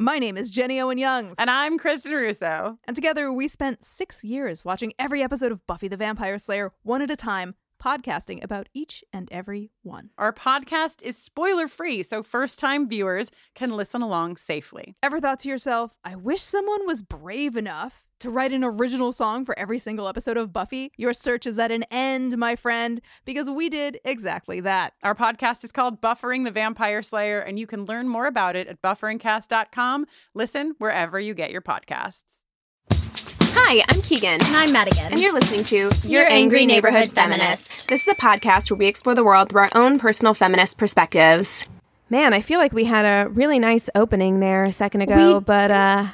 My name is Jenny Owen Youngs. And I'm Kristen Russo. And together we spent six years watching every episode of Buffy the Vampire Slayer one at a time, podcasting about each and every one. Our podcast is spoiler free, so first time viewers can listen along safely. Ever thought to yourself, I wish someone was brave enough to write an original song for every single episode of Buffy? Your search is at an end, my friend, because we did exactly that. Our podcast is called Buffering the Vampire Slayer, and you can learn more about it at bufferingcast.com. Listen wherever you get your podcasts. Hi, I'm Keegan. And I'm Madigan. And you're listening to Your, Your Angry, Angry Neighborhood, Neighborhood Feminist. Feminist. This is a podcast where we explore the world through our own personal feminist perspectives. Man, I feel like we had a really nice opening there a second ago, we, but uh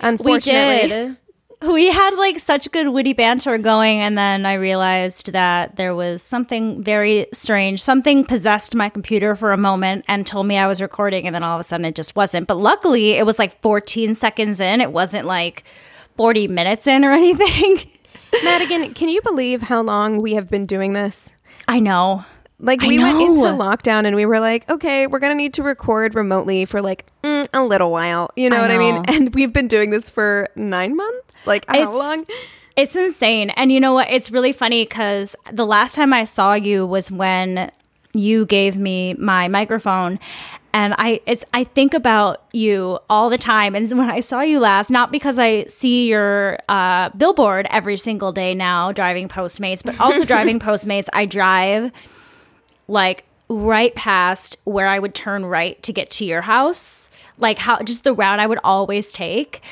Unfortunately. We did. We had like such good witty banter going, and then I realized that there was something very strange. Something possessed my computer for a moment and told me I was recording, and then all of a sudden it just wasn't. But luckily, it was like 14 seconds in. It wasn't like 40 minutes in or anything. Madigan, can you believe how long we have been doing this? I know. Like we went into lockdown and we were like, okay, we're gonna need to record remotely for like mm, a little while. You know I what know. I mean? And we've been doing this for nine months. Like how it's, long? It's insane. And you know what? It's really funny because the last time I saw you was when you gave me my microphone and I it's I think about you all the time. And when I saw you last, not because I see your uh, billboard every single day now driving Postmates, but also driving Postmates, I drive like right past where I would turn right to get to your house, like how just the route I would always take.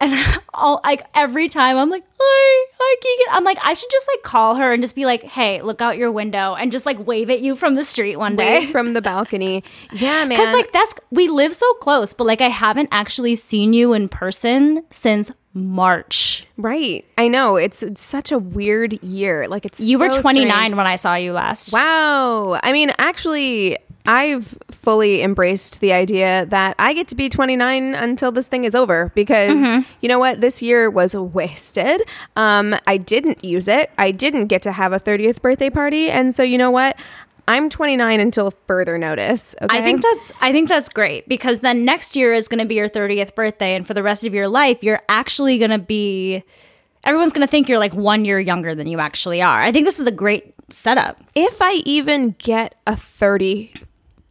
And all like every time I'm like, hi, hi, Keegan. I'm like, I should just like call her and just be like, hey, look out your window and just like wave at you from the street one day. Wave from the balcony. Yeah, man. Because like that's we live so close, but like I haven't actually seen you in person since March. Right. I know. It's, it's such a weird year. Like it's You so were 29 strange. when I saw you last. Wow. I mean, actually, I've fully embraced the idea that I get to be 29 until this thing is over because mm-hmm. you know what? This year was wasted. Um, I didn't use it. I didn't get to have a 30th birthday party. And so, you know what? I'm 29 until further notice. Okay? I think that's I think that's great because then next year is going to be your 30th birthday and for the rest of your life you're actually going to be everyone's going to think you're like 1 year younger than you actually are. I think this is a great setup. If I even get a 30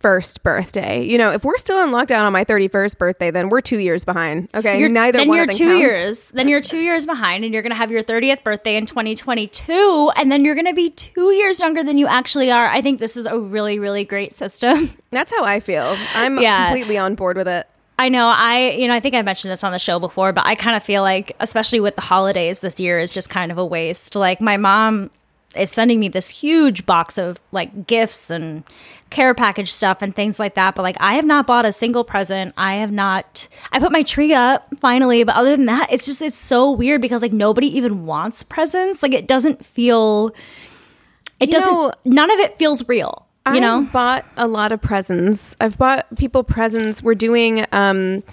31st birthday. You know, if we're still in lockdown on my 31st birthday, then we're two years behind. Okay. You're, Neither then one you're two counts. years. Then you're two years behind and you're going to have your 30th birthday in 2022. And then you're going to be two years younger than you actually are. I think this is a really, really great system. That's how I feel. I'm yeah. completely on board with it. I know. I, you know, I think I mentioned this on the show before, but I kind of feel like, especially with the holidays this year, is just kind of a waste. Like, my mom is sending me this huge box of like gifts and care package stuff and things like that. But like, I have not bought a single present. I have not, I put my tree up finally. But other than that, it's just, it's so weird because like nobody even wants presents. Like, it doesn't feel, it you doesn't, know, none of it feels real. You know, I've know, bought a lot of presents. I've bought people presents. We're doing um,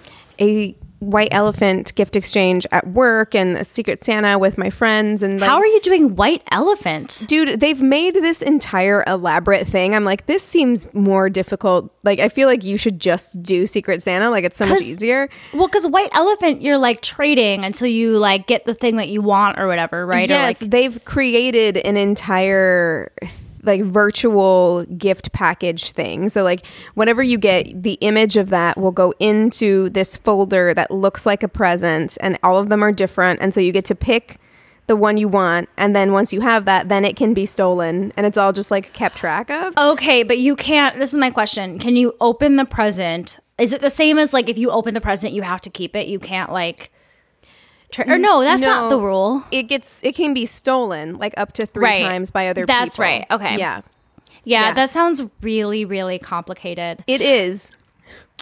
a white elephant gift exchange at work and a secret Santa with my friends and like, How are you doing white elephant? dude they've made this entire elaborate thing i'm like this seems more difficult like i feel like you should just do secret santa like it's so much easier Well, because white elephant, you're like trading until you like get the thing that you want or whatever, right? yes Or like, they've created an entire like virtual gift package thing so like whenever you get the image of that will go into this folder that looks like a present and all of them are different and so you get to pick the one you want and then once you have that then it can be stolen and it's all just like kept track of okay, but you can't. This is my question. Can you open the present? Is it the same as like if you open the present, you have to keep it? You can't like. Or no, that's not the rule. it gets it can be stolen like up to three Right. times by other people. That's people. right. Okay. Yeah. Yeah, Yeah. that sounds really, really complicated. It is.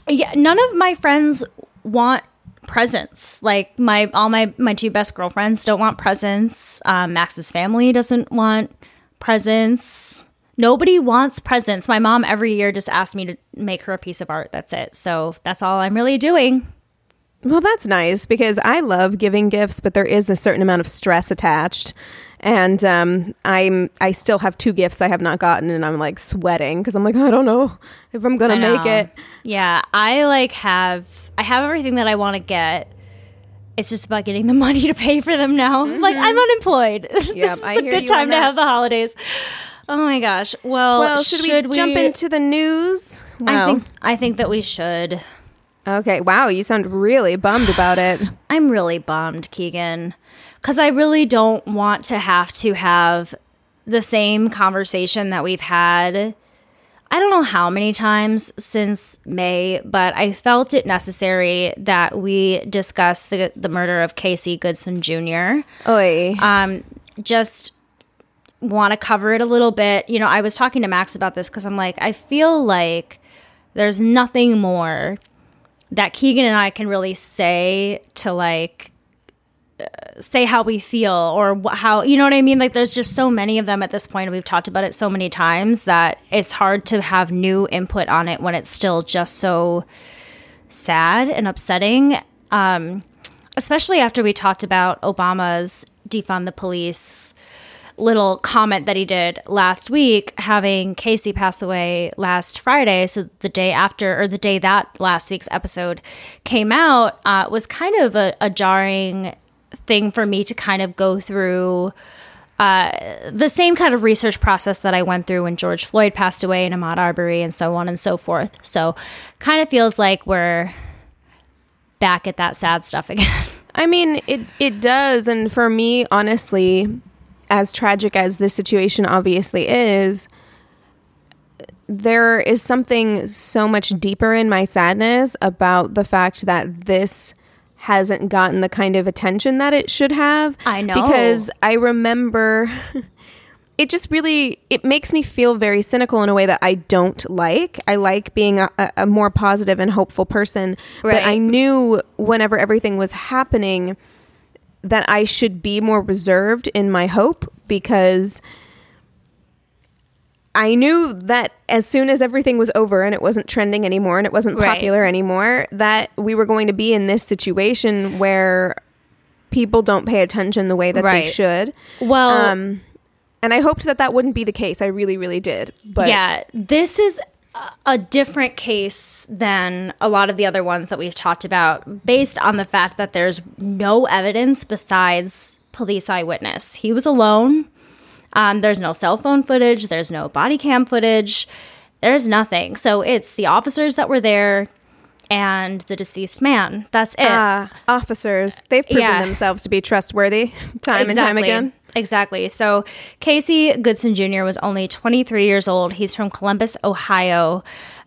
Yeah, none of my friends want presents. Like my all my my two best girlfriends don't want presents. Um, Max's family doesn't want presents. Nobody wants presents. My mom every year just asks me to make her a piece of art. That's it. So that's all I'm really doing. Well, that's nice because I love giving gifts, but there is a certain amount of stress attached. And um, I'm I still have two gifts I have not gotten, and I'm like sweating because I'm like I don't know if I'm gonna make it. Yeah, I like have I have everything that I want to get. It's just about getting the money to pay for them now. Like I'm unemployed. this Yep, is I a good time to have the holidays. Oh my gosh. Well, Well, should, we, jump into the news? I Wow. think I think that we should. Okay. Wow, you sound really bummed about it. I'm really bummed, Keegan, because I really don't want to have to have the same conversation that we've had. I don't know how many times since May, but I felt it necessary that we discuss the the murder of Casey Goodson Jr. Oi. Um, just want to cover it a little bit. You know, I was talking to Max about this because I'm like, I feel like there's nothing more that Keegan and I can really say to like uh, say how we feel or wh- how you know what I mean? Like there's just so many of them at this point. We've talked about it so many times that it's hard to have new input on it when it's still just so sad and upsetting. Um especially after we talked about Obama's defund the police little comment that he did last week, having Casey pass away last Friday. So the day after, or the day that last week's episode came out, uh, was kind of a, a jarring thing for me to kind of go through. Uh, the same kind of research process that I went through when George Floyd passed away and Ahmaud Arbery and so on and so forth. So, kind of feels like we're back at that sad stuff again. I mean, it it does, and for me, honestly, as tragic as this situation obviously is, there is something so much deeper in my sadness about the fact that this hasn't gotten the kind of attention that it should have. I know. because I remember. It just really it makes me feel very cynical in a way that I don't like. I like being a, a- a more positive and hopeful person, but I knew whenever everything was happening that I should be more reserved in my hope because I knew that as soon as everything was over and it wasn't trending anymore and it wasn't Right. popular anymore, that we were going to be in this situation where people don't pay attention the way that Right. they should. Well, Um, and I hoped that that wouldn't be the case. I really, really did. But yeah, this is a- different case than a lot of the other ones that we've talked about, based on the fact that there's no evidence besides police eyewitness. He was alone. Um, there's no cell phone footage. There's no body cam footage. There's nothing. So it's the officers that were there and the deceased man. That's it. uh, officers, they've proven Yeah. themselves to be trustworthy time and time again. Exactly. So Casey Goodson Jr. was only 23 years old. He's from Columbus, Ohio.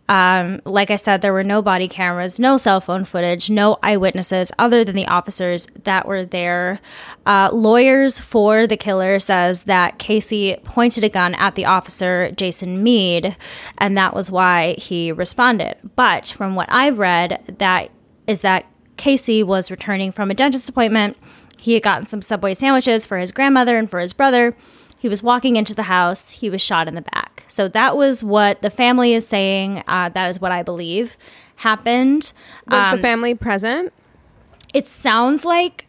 Um, like I said, there were no body cameras, no cell phone footage, no eyewitnesses other than the officers that were there. Uh, lawyers for the killer says that Casey pointed a gun at the officer, Jason Meade, and that was why he responded. But from what I've read, that is that Casey was returning from a dentist appointment. He had gotten some Subway sandwiches for his grandmother and for his brother. He was walking into the house. He was shot in the back. So that was what the family is saying. Uh, that is what I believe happened. Was Um, the family present? it sounds like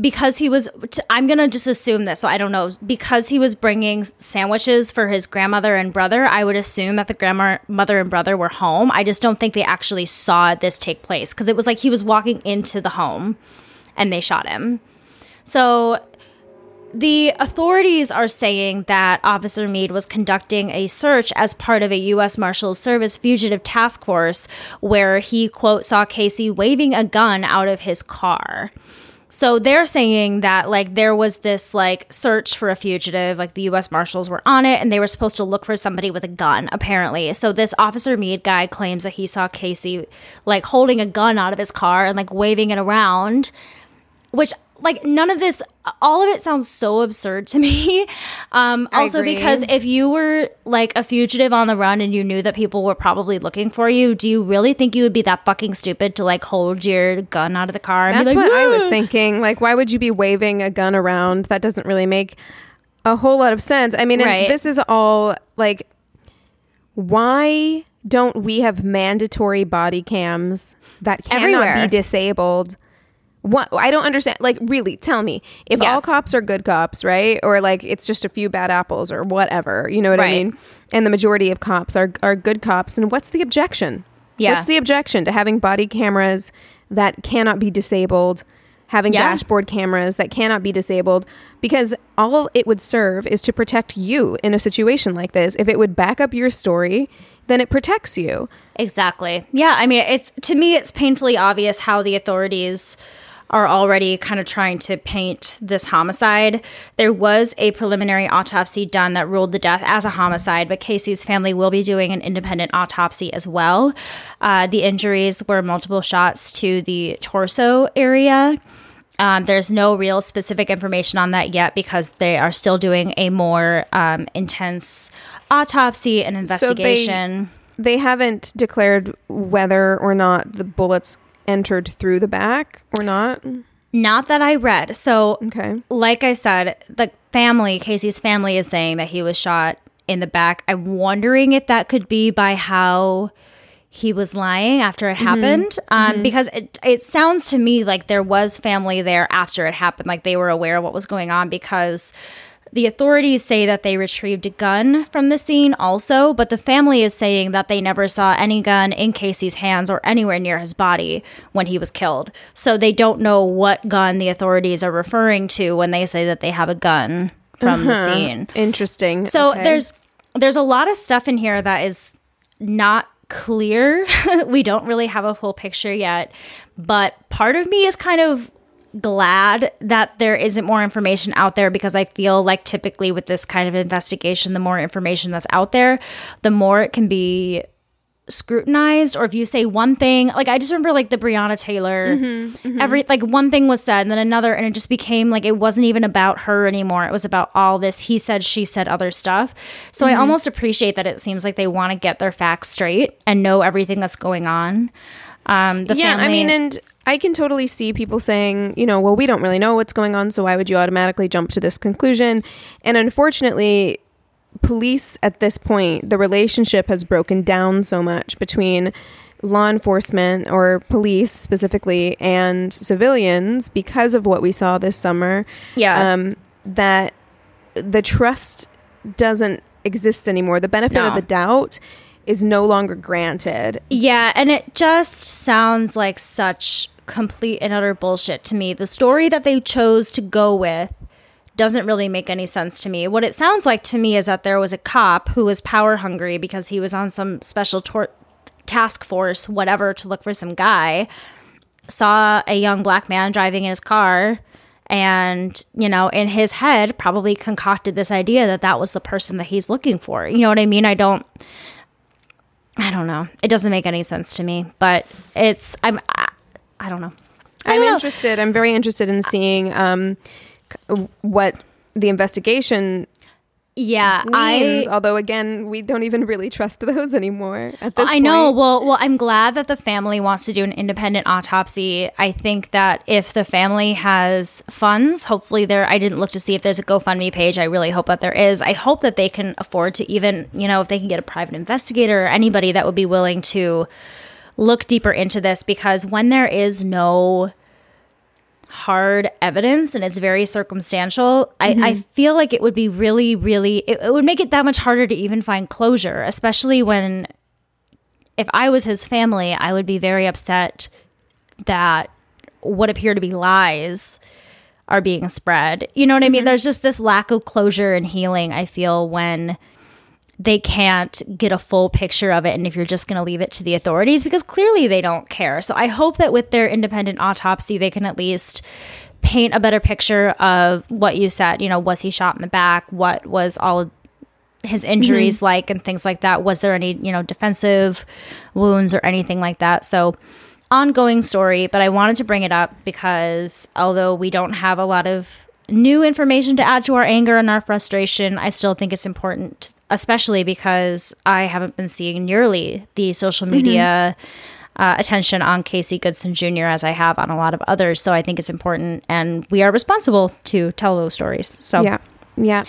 because he was t- i'm gonna just assume this so i don't know because he was bringing sandwiches for his grandmother and brother i would assume that the grandmother and brother were home i just don't think they actually saw this take place because it was like he was walking into the home and they shot him so the authorities are saying that Officer Meade was conducting a search as part of a U.S. Marshals Service fugitive task force where he, quote, saw Casey waving a gun out of his car. So they're saying that like there was this like search for a fugitive, like the US Marshals were on it and they were supposed to look for somebody with a gun apparently. So this Officer Meade guy claims that he saw Casey like holding a gun out of his car and like waving it around, which like none of this all of it sounds so absurd to me um also because if you were like a fugitive on the run and you knew that people were probably looking for you do you really think you would be that fucking stupid to like hold your gun out of the car and That's be like, what I was thinking. Like, why would you be waving a gun around? That doesn't really make a whole lot of sense. I mean, Right. this is all like, why don't we have mandatory body cams that cannot Everywhere. be disabled? What I don't understand. Like, really, tell me if Yeah. all cops are good cops, right? Or like it's just a few bad apples or whatever. You know what I mean? And the majority of cops are are good cops. Then what's the objection? Yeah. What's the objection to having body cameras that cannot be disabled? Having Yeah. dashboard cameras that cannot be disabled because all it would serve is to protect you in a situation like this. If it would back up your story, then it protects you. Exactly. Yeah, I mean, it's to me it's painfully obvious how the authorities are already kind of trying to paint this homicide. There was a preliminary autopsy done that ruled the death as a homicide, but Casey's family will be doing an independent autopsy as well. Uh, the injuries were multiple shots to the torso area. Um, there's no real specific information on that yet because they are still doing a more um, intense autopsy and investigation. They haven't declared whether or not the bullets entered through the back or not. Not that I read. So, Okay. like I said, the family, Casey's family, is saying that he was shot in the back. I'm wondering if that could be by how he was lying after it happened. Um, Because it, it sounds to me like there was family there after it happened, like they were aware of what was going on because. The authorities say that they retrieved a gun from the scene also, but the family is saying that they never saw any gun in Casey's hands or anywhere near his body when he was killed. So they don't know what gun the authorities are referring to when they say that they have a gun from the uh-huh. scene. Interesting. So Okay. there's there's a lot of stuff in here that is not clear. we don't really have a full picture yet, but part of me is kind of glad that there isn't more information out there because I feel like typically with this kind of investigation, the more information that's out there, the more it can be scrutinized. Or if you say one thing like i just remember like the breonna taylor mm-hmm, mm-hmm. every like one thing was said and then another and it just became like it wasn't even about her anymore. It was about all this he said she said other stuff. So i mm-hmm. almost appreciate that it seems like they want to get their facts straight and know everything that's going on. Um the yeah, I mean, and I can totally see people saying, you know, well, we don't really know what's going on, so why would you automatically jump to this conclusion? And unfortunately, police at this point, the relationship has broken down so much between law enforcement or police specifically and civilians because of what we saw this summer. Yeah. Um, that the trust doesn't exist anymore. The benefit of the doubt is no longer granted. Yeah, and it just sounds like such complete and utter bullshit to me. The story that they chose to go with doesn't really make any sense to me. What it sounds like to me is that there was a cop who was power hungry because he was on some special tor- task force, whatever, to look for some guy, saw a young black man driving in his car. And, you know, in his head, probably concocted this idea that that was the person that he's looking for. You know what I mean? I don't, I don't know. It doesn't make any sense to me, but it's I'm I, don't know. I I'm know. interested. I'm very interested in seeing um, what the investigation Yeah, leans. I although, again, we don't even really trust those anymore at this point. I know. Well, well, I'm glad that the family wants to do an independent autopsy. I think that if the family has funds, hopefully there. I didn't look to see if there's a GoFundMe page. I really hope that there is. I hope that they can afford to even, you know, if they can get a private investigator or anybody that would be willing to look deeper into this because when there is no hard evidence and it's very circumstantial, I, I mm-hmm. feel like it would be really, really, it, it would make it that much harder to even find closure, especially when if I was his family, I would be very upset that what appear to be lies are being spread. You know what I mean? Mm-hmm. There's just this lack of closure and healing, I feel, when they can't get a full picture of it and if you're just going to leave it to the authorities because clearly they don't care. So I hope that with their independent autopsy they can at least paint a better picture of what you said, you know, was he shot in the back? What was all his injuries mm-hmm. like and things like that? Was there any, you know, defensive wounds or anything like that? So ongoing story, but I wanted to bring it up because although we don't have a lot of new information to add to our anger and our frustration, I still think it's important, especially because I haven't been seeing nearly the social media uh, attention on Casey Goodson Jr. as I have on a lot of others. So I think it's important, and we are responsible to tell those stories. So Yeah. Yeah.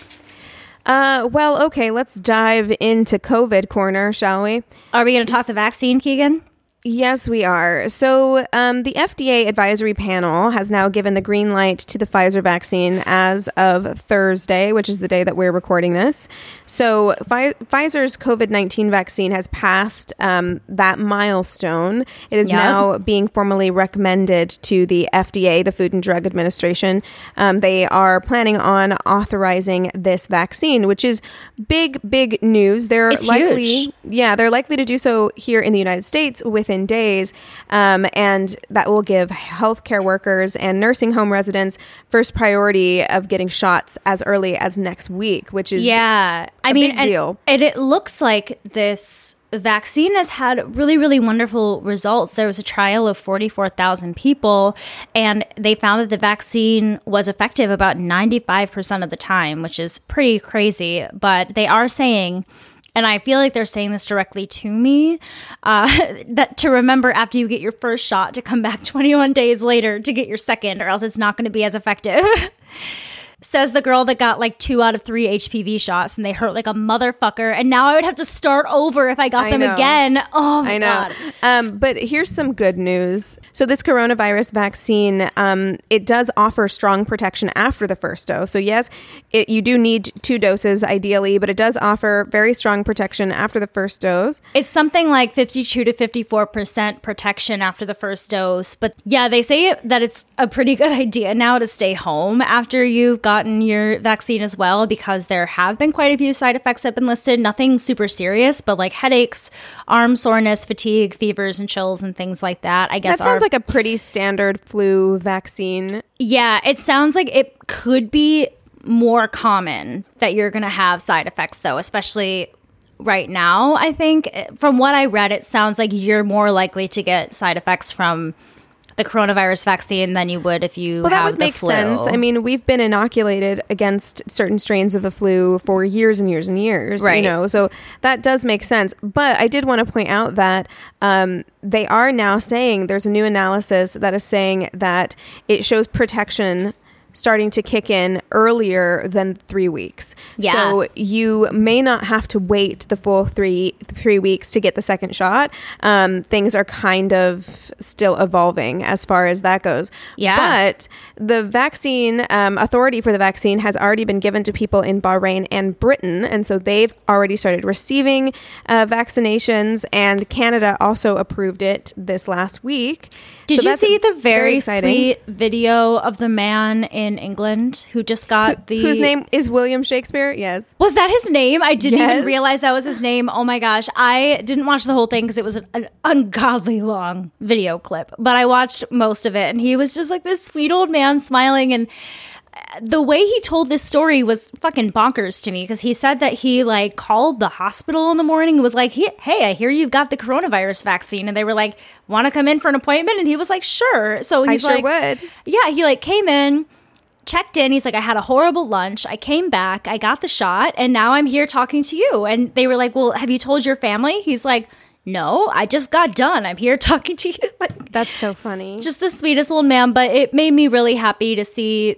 Uh, well, okay, let's dive into COVID corner, shall we? are we going to talk the vaccine, Keegan? Yes, we are. So, um, the FDA advisory panel has now given the green light to the Pfizer vaccine as of Thursday, which is the day that we're recording this. So, Pfi- Pfizer's COVID 19 vaccine has passed um, that milestone. It is now being formally recommended to the FDA, the Food and Drug Administration. Um, they are planning on authorizing this vaccine, which is big, big news. They're It's likely, huge. yeah, they're likely to do so here in the United States within days, um, and that will give healthcare workers and nursing home residents first priority of getting shots as early as next week, which is Yeah, I mean, and, deal. and it looks like this vaccine has had really, really wonderful results. There was a trial of forty-four thousand people, and they found that the vaccine was effective about ninety-five percent of the time, which is pretty crazy. But they are saying. And I feel like they're saying this directly to me uh, that to remember after you get your first shot to come back 21 days later to get your second, or else it's not going to be as effective. Says the girl that got like two out of three HPV shots and they hurt like a motherfucker. And now I would have to start over if I got I them know. again. Oh my I know. God. Um, but here's some good news. So this coronavirus vaccine, um, it does offer strong protection after the first dose. So yes, it, you do need two doses ideally, but it does offer very strong protection after the first dose. It's something like 52 to 54% protection after the first dose. But yeah, they say that it's a pretty good idea now to stay home after you've gotten your vaccine as well, because there have been quite a few side effects that have been listed. Nothing super serious, but like headaches, arm soreness, fatigue, fevers, and chills, and things like that. I guess That sounds are- like a pretty standard flu vaccine. Yeah, it sounds like it could be more common that you're going to have side effects, though, especially right now. I think from what I read, it sounds like you're more likely to get side effects from the coronavirus vaccine than you would if you Well, have that would make flu. sense. I mean, we've been inoculated against certain strains of the flu for years and years and years. right. You know, so that does make sense. But I did want to point out that um, they are now saying there's a new analysis that is saying that it shows protection starting to kick in earlier than three weeks. Yeah. So you may not have to wait the full three three weeks to get the second shot. Um, things are kind of still evolving as far as that goes. Yeah. But the vaccine um, authority for the vaccine has already been given to people in Bahrain and Britain, and so they've already started receiving uh, vaccinations. And Canada also approved it this last week. Did So you see the very, exciting. sweet video of the man in England who just got the Whose name is William Shakespeare? Yes. Was that his name? I didn't Yes. even realize that was his name. Oh my gosh. I didn't watch the whole thing because it was an, an ungodly long video clip, but I watched most of it and he was just like this sweet old man smiling and uh, the way he told this story was fucking bonkers to me because he said that he like called the hospital in the morning and was like, "Hey, I hear you've got the coronavirus vaccine," and they were like, "Want to come in for an appointment?" And he was like, "Sure." So I he's sure like, would. yeah, he like came in, checked in. He's like, I had a horrible lunch. I came back, I got the shot, and now I'm here talking to you. And they were like, Well, have you told your family? He's like, No, I just got done. I'm here talking to you. Like, That's so funny. just the sweetest old man. But it made me really happy to see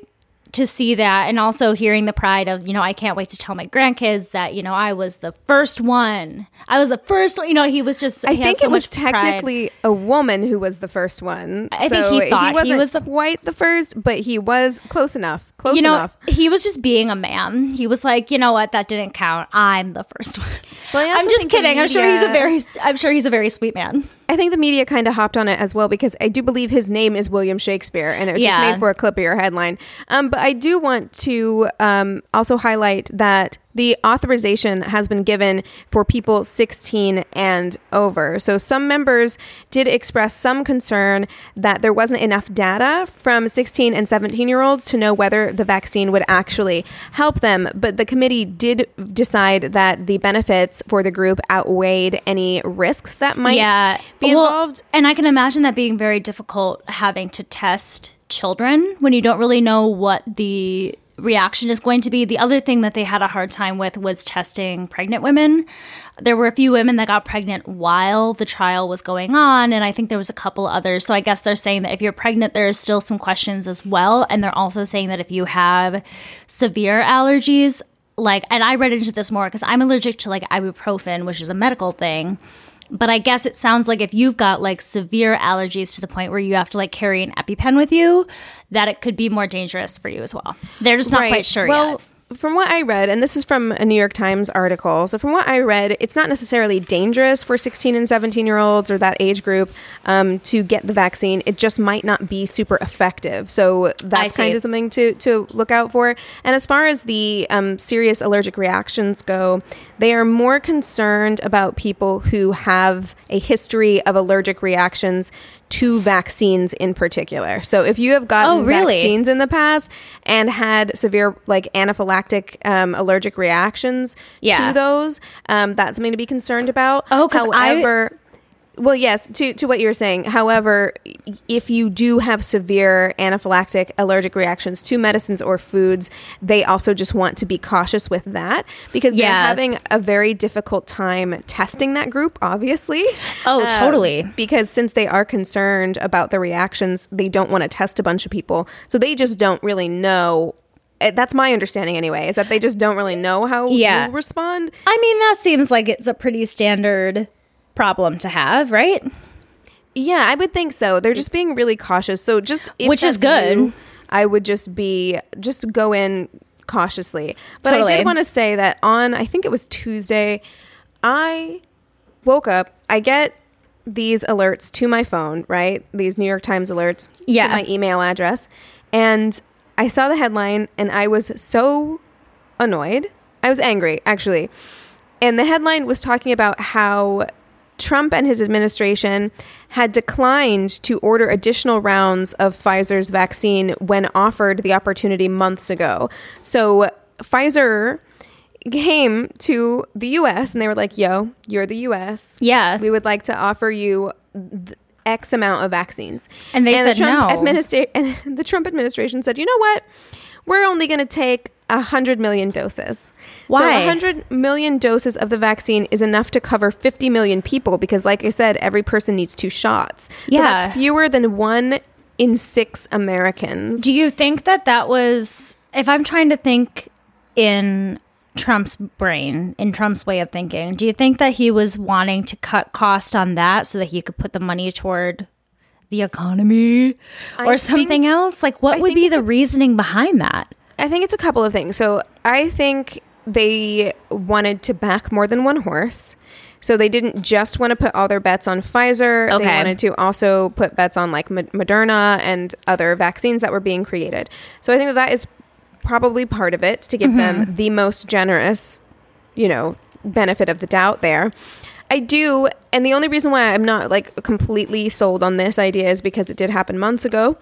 to see that and also hearing the pride of, you know, I can't wait to tell my grandkids that, you know, I was the first one. I was the first one. You know, he was just, I think so it was much pride. technically a woman who was the first one. I think he thought he wasn't was the- quite the first, but he was close enough. Close you know, enough. he was just being a man. He was like, you know what, that didn't count. I'm the first one. Well, I also I'm just kidding. I'm sure he's a very, I'm sure he's a very sweet man. I think the media kind of hopped on it as well because I do believe his name is William Shakespeare, and it just Yeah. made for a clippier headline. Um, but I do want to um, also highlight that the authorization has been given for people 16 and over. So some members did express some concern that there wasn't enough data from 16 and 17 year olds to know whether the vaccine would actually help them. But the committee did decide that the benefits for the group outweighed any risks that might yeah. be Well, involved. And I can imagine that being very difficult having to test children when you don't really know what the reaction is going to be. The other thing that they had a hard time with was testing pregnant women. There were a few women that got pregnant while the trial was going on, and I think there was a couple others. So I guess they're saying that if you're pregnant, there is still some questions as well. And they're also saying that if you have severe allergies, like, and I read into this more because I'm allergic to like ibuprofen, which is a medical thing. But I guess it sounds like if you've got like severe allergies to the point where you have to like carry an EpiPen with you, that it could be more dangerous for you as well. They're just not quite sure well, yet. From what I read, and this is from a New York Times article, so from what I read, it's not necessarily dangerous for 16 and 17 year olds or that age group um, to get the vaccine. It just might not be super effective. So that's kind of something to, to look out for. And as far as the um, serious allergic reactions go, they are more concerned about people who have a history of allergic reactions to vaccines in particular. So if you have gotten Oh, really? vaccines in the past and had severe like anaphylactic um, allergic reactions Yeah. to those, um, that's something to be concerned about. Oh, 'cause I-. well, yes, to, to what you were saying. However, if you do have severe anaphylactic allergic reactions to medicines or foods, they also just want to be cautious with that because they're having a very difficult time testing that group, obviously. Oh, Um, totally. because since they are concerned about the reactions, they don't want to test a bunch of people. So they just don't really know. eh, That's my understanding anyway, is that they just don't really know how Yeah. you respond. I mean, that seems like it's a pretty standard problem to have, right? Yeah, I would think so. They're just being really cautious. So just if Which is good. you, I would just be just go in cautiously. But I did want to say that on I think it was Tuesday, I woke up. I get these alerts to my phone, right? These New York Times alerts Yeah. to my email address, and I saw the headline and I was so annoyed. I was angry actually. And the headline was talking about how Trump and his administration had declined to order additional rounds of Pfizer's vaccine when offered the opportunity months ago. So Pfizer came to the US and they were like, yo, you're the US. Yeah. We would like to offer you th- X amount of vaccines. And they the said Trump no. administra- and the Trump administration said, you know what? We're only going to take 100 million doses. Why? So 100 million doses of the vaccine is enough to cover 50 million people because, like I said, every person needs two shots. So Yeah. that's fewer than one in six Americans. Do you think that that was, if I'm trying to think in Trump's brain, in Trump's way of thinking, do you think that he was wanting to cut cost on that so that he could put the money toward the economy or I something think- else? Like, what I would be the reasoning behind that? I think it's a couple of things. So I think they wanted to back more than one horse. So they didn't just want to put all their bets on Pfizer. Okay. They wanted to also put bets on like Moderna and other vaccines that were being created. So I think that that is probably part of it to give mm-hmm. them the most generous, you know, benefit of the doubt there. I do, and the only reason why I'm not like completely sold on this idea is because it did happen months ago.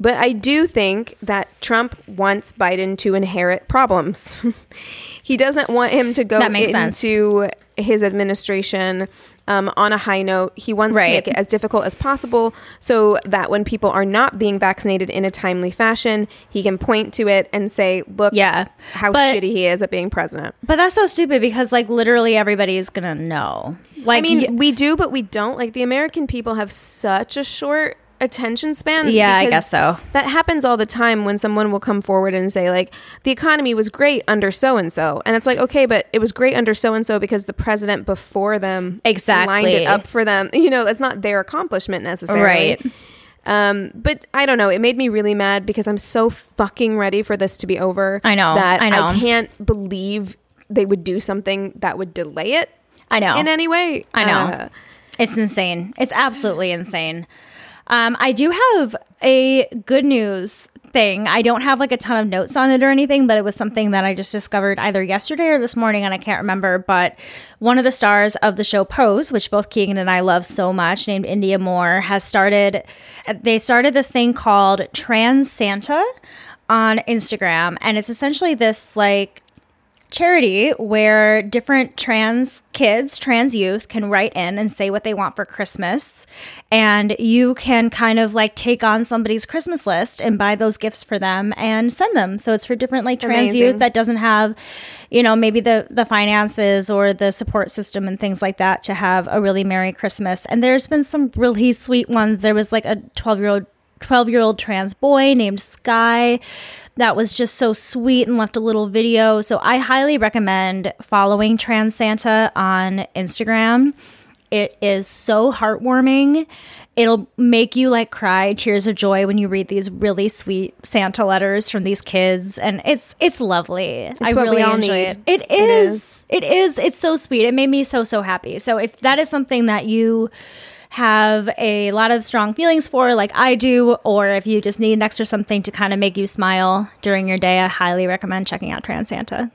But I do think that Trump wants Biden to inherit problems. he doesn't want him to go makes sense. into his administration um, on a high note. He wants to make it as difficult as possible so that when people are not being vaccinated in a timely fashion, he can point to it and say, look Yeah. how But- shitty he is at being president. But that's so stupid because, like, literally everybody is going to know. Like, I mean, y- we do, but we don't. Like the American people have such a short attention span. Yeah, I guess so. That happens all the time when someone will come forward and say like the economy was great under so and so, and it's like okay, but it was great under so and so because the president before them exactly lined it up for them. You know, that's not their accomplishment necessarily. Right. Um, but I don't know. It made me really mad because I'm so fucking ready for this to be over. I know, that I know. can't believe they would do something that would delay it I know. in any way. I know. Uh, It's insane. It's absolutely insane. Um, I do have a good news thing. I don't have like a ton of notes on it or anything, but it was something that I just discovered either yesterday or this morning, and I can't remember. But one of the stars of the show Pose, which both Keegan and I love so much, named Indya Moore, has started. They started this thing called Trans Santa on Instagram, and it's essentially this like charity where different trans kids, trans youth can write in and say what they want for Christmas. And you can kind of like take on somebody's Christmas list and buy those gifts for them and send them. So it's for different like trans Amazing. youth that doesn't have, you know, maybe the the finances or the support system and things like that to have a really merry Christmas. And there's been some really sweet ones. There was like a 12 year old 12 year old trans boy named Sky that was just so sweet and left a little video. So I highly recommend following Trans Santa on Instagram. It is so heartwarming. It'll make you like cry tears of joy when you read these really sweet Santa letters from these kids and it's it's lovely. I what we really all enjoy need. it. It is. It is. It's so sweet. It made me so so happy. So if that is something that you have a lot of strong feelings for, like I do, or if you just need an extra something to kind of make you smile during your day, I highly recommend checking out Trans Santa.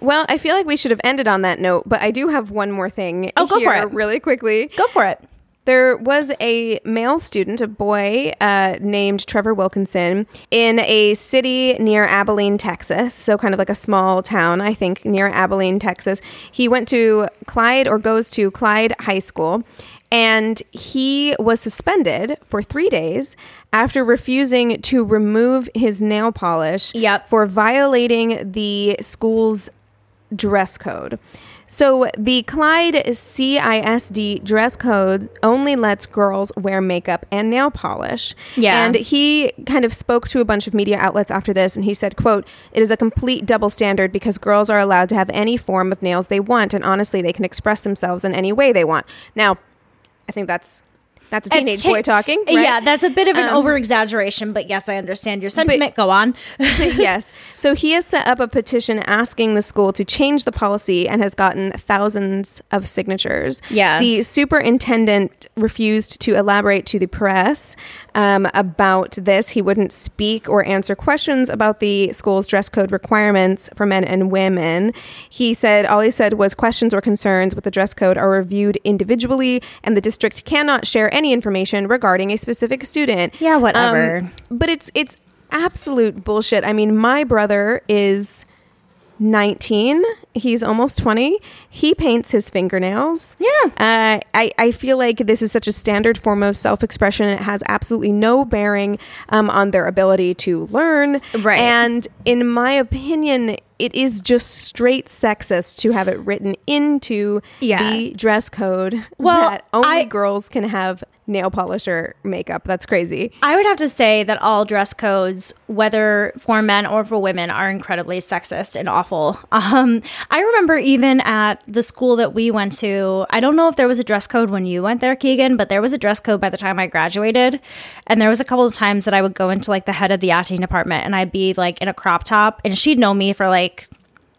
Well, I feel like we should have ended on that note, but I do have one more thing. Oh, go for it. really quickly. Go for it. There was a male student, a boy uh, named Trevor Wilkinson, in a city near Abilene, Texas. So, kind of like a small town, I think, near Abilene, Texas. He went to Clyde or goes to Clyde High School. And he was suspended for three days after refusing to remove his nail polish Yep. for violating the school's dress code. So the Clyde CISD dress code only lets girls wear makeup and nail polish. Yeah. And he kind of spoke to a bunch of media outlets after this and he said, quote, it is a complete double standard because girls are allowed to have any form of nails they want and honestly they can express themselves in any way they want. Now, I think that's that's a teenage ta- boy talking. right? Yeah, that's a bit of an Um, over exaggeration, but yes, I understand your sentiment. Go on. yes. So he has set up a petition asking the school to change the policy and has gotten thousands of signatures. Yeah. The superintendent refused to elaborate to the press um, about this. He wouldn't speak or answer questions about the school's dress code requirements for men and women. He said all he said was questions or concerns with the dress code are reviewed individually, and the district cannot share any information regarding a specific student. Yeah, whatever. Um, but it's it's absolute bullshit. I mean, my brother is 19. He's almost 20. He paints his fingernails. Yeah. Uh, I, I feel like this is such a standard form of self expression. It has absolutely no bearing um, on their ability to learn. Right. And in my opinion, it is just straight sexist to have it written into Yeah. the dress code Well, that only I- girls can have nail polish or makeup. That's crazy. I would have to say that all dress codes, whether for men or for women, are incredibly sexist and awful. Um, I remember even at the school that we went to, I don't know if there was a dress code when you went there, Keegan, but there was a dress code by the time I graduated. And there was a couple of times that I would go into like the head of the acting department and I'd be like in a crop top, and she'd know me for like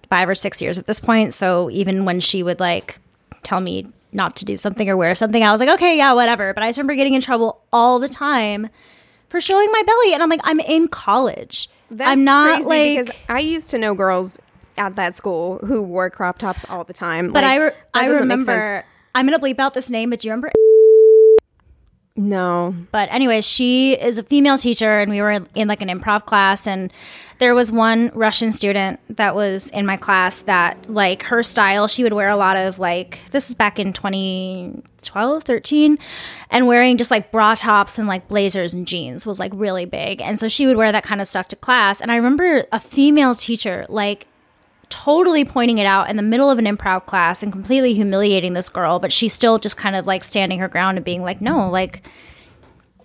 five or six years at this point. So even when she would like tell me not to do something or wear something, I was like, okay, yeah, whatever. But I just remember getting in trouble all the time for showing my belly. And I'm like, I'm in college. That's I'm not crazy like. because I used to know girls at that school who wore crop tops all the time. but Like, I, re- I remember. I'm gonna bleep out this name, but do you remember? No, But anyway, she is a female teacher, and we were in like an improv class, and there was one Russian student that was in my class that like her style, she would wear a lot of like this is back in 2012, 13, and wearing just like bra tops and like blazers and jeans was like really big, and so she would wear that kind of stuff to class. And I remember a female teacher like totally pointing it out in the middle of an improv class and completely humiliating this girl, but she's still just kind of like standing her ground and being like, no, like,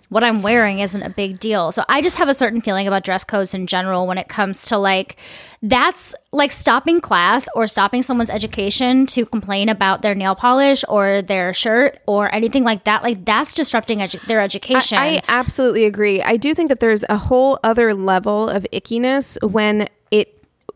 what I'm wearing isn't a big deal. So I just have a certain feeling about dress codes in general when it comes to like that's like stopping class or stopping someone's education to complain about their nail polish or their shirt or anything like that. Like that's disrupting edu- their education. I, I absolutely agree. I do think that there's a whole other level of ickiness when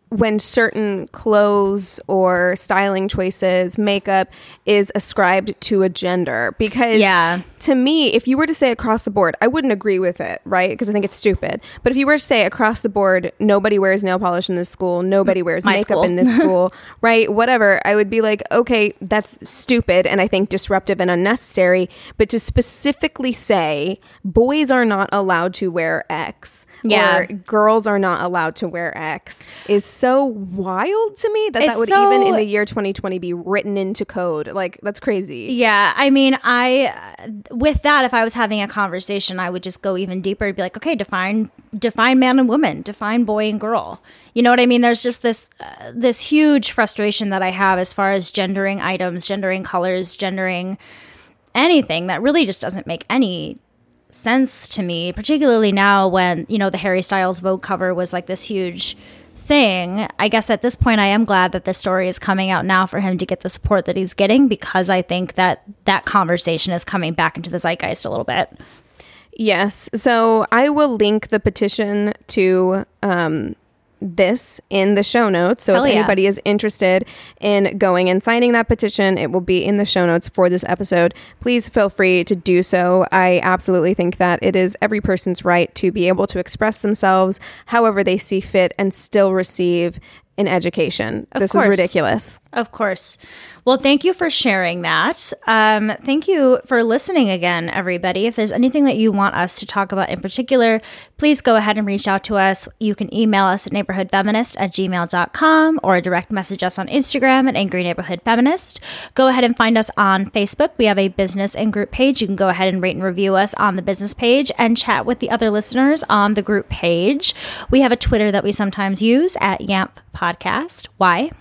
when certain clothes or styling choices, makeup is ascribed to a gender. Because Yeah. to me, if you were to say across the board, I wouldn't agree with it, right? Because I think it's stupid. But if you were to say across the board, nobody wears nail polish in this school, nobody wears My makeup school. in this school, right? Whatever, I would be like, okay, that's stupid and I think disruptive and unnecessary. But to specifically say boys are not allowed to wear X Yeah. or girls are not allowed to wear X is so wild to me that that would so- even in the year 2020 be written into code. Like, that's crazy. Yeah, I mean, I with that, if I was having a conversation, I would just go even deeper. and be like, okay, define define man and woman, define boy and girl. You know what I mean? There's just this uh, this huge frustration that I have as far as gendering items, gendering colors, gendering anything that really just doesn't make any sense to me, particularly now when, you know, the Harry Styles Vogue cover was like this huge thing. I guess at this point I am glad that this story is coming out now for him to get the support that he's getting because I think that that conversation is coming back into the zeitgeist a little bit. Yes. So I will link the petition to um, this in the show notes. So Hell if yeah. anybody is interested in going and signing that petition, it will be in the show notes for this episode. Please feel free to do so. I absolutely think that it is every person's right to be able to express themselves however they see fit and still receive an education. this course. is ridiculous. Of course. Well, thank you for sharing that. Um, thank you for listening again, everybody. If there's anything that you want us to talk about in particular, please go ahead and reach out to us. You can email us at neighborhoodfeminist at gmail.com or direct message us on Instagram at Angry Neighborhood Feminist. Go ahead and find us on Facebook. We have a business and group page. You can go ahead and rate and review us on the business page and chat with the other listeners on the group page. We have a Twitter that we sometimes use at YANF Podcast. Y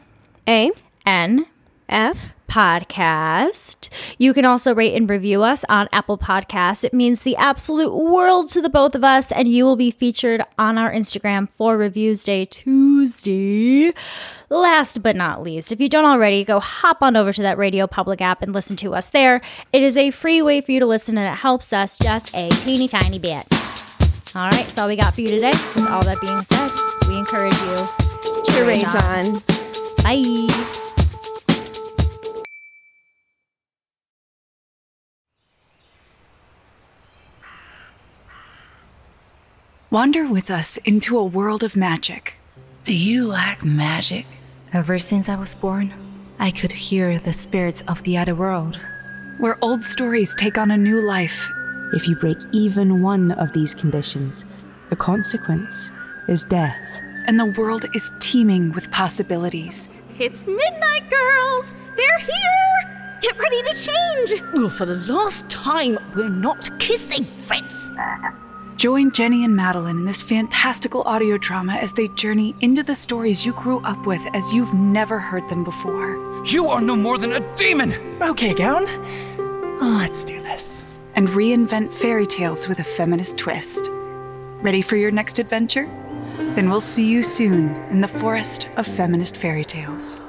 A N F podcast. You can also rate and review us on Apple Podcasts. It means the absolute world to the both of us, and you will be featured on our Instagram for Reviews Day Tuesday. Last but not least, if you don't already, go hop on over to that Radio Public app and listen to us there. It is a free way for you to listen, and it helps us just a teeny tiny bit. All right, that's all we got for you today. With all that being said, we encourage you to rage on. Bye. Wander with us into a world of magic. Do you like magic? Ever since I was born, I could hear the spirits of the other world. where old stories take on a new life. If you break even one of these conditions, the consequence is death. And the world is teeming with possibilities. It's midnight, girls! They're here! Get ready to change! Well, for the last time, we're not kissing, Fritz. Join Jenny and Madeline in this fantastical audio drama as they journey into the stories you grew up with as you've never heard them before. You are no more than a demon! Okay, Gown. Oh, let's do this. And reinvent fairy tales with a feminist twist. Ready for your next adventure? Then we'll see you soon in the forest of feminist fairy tales.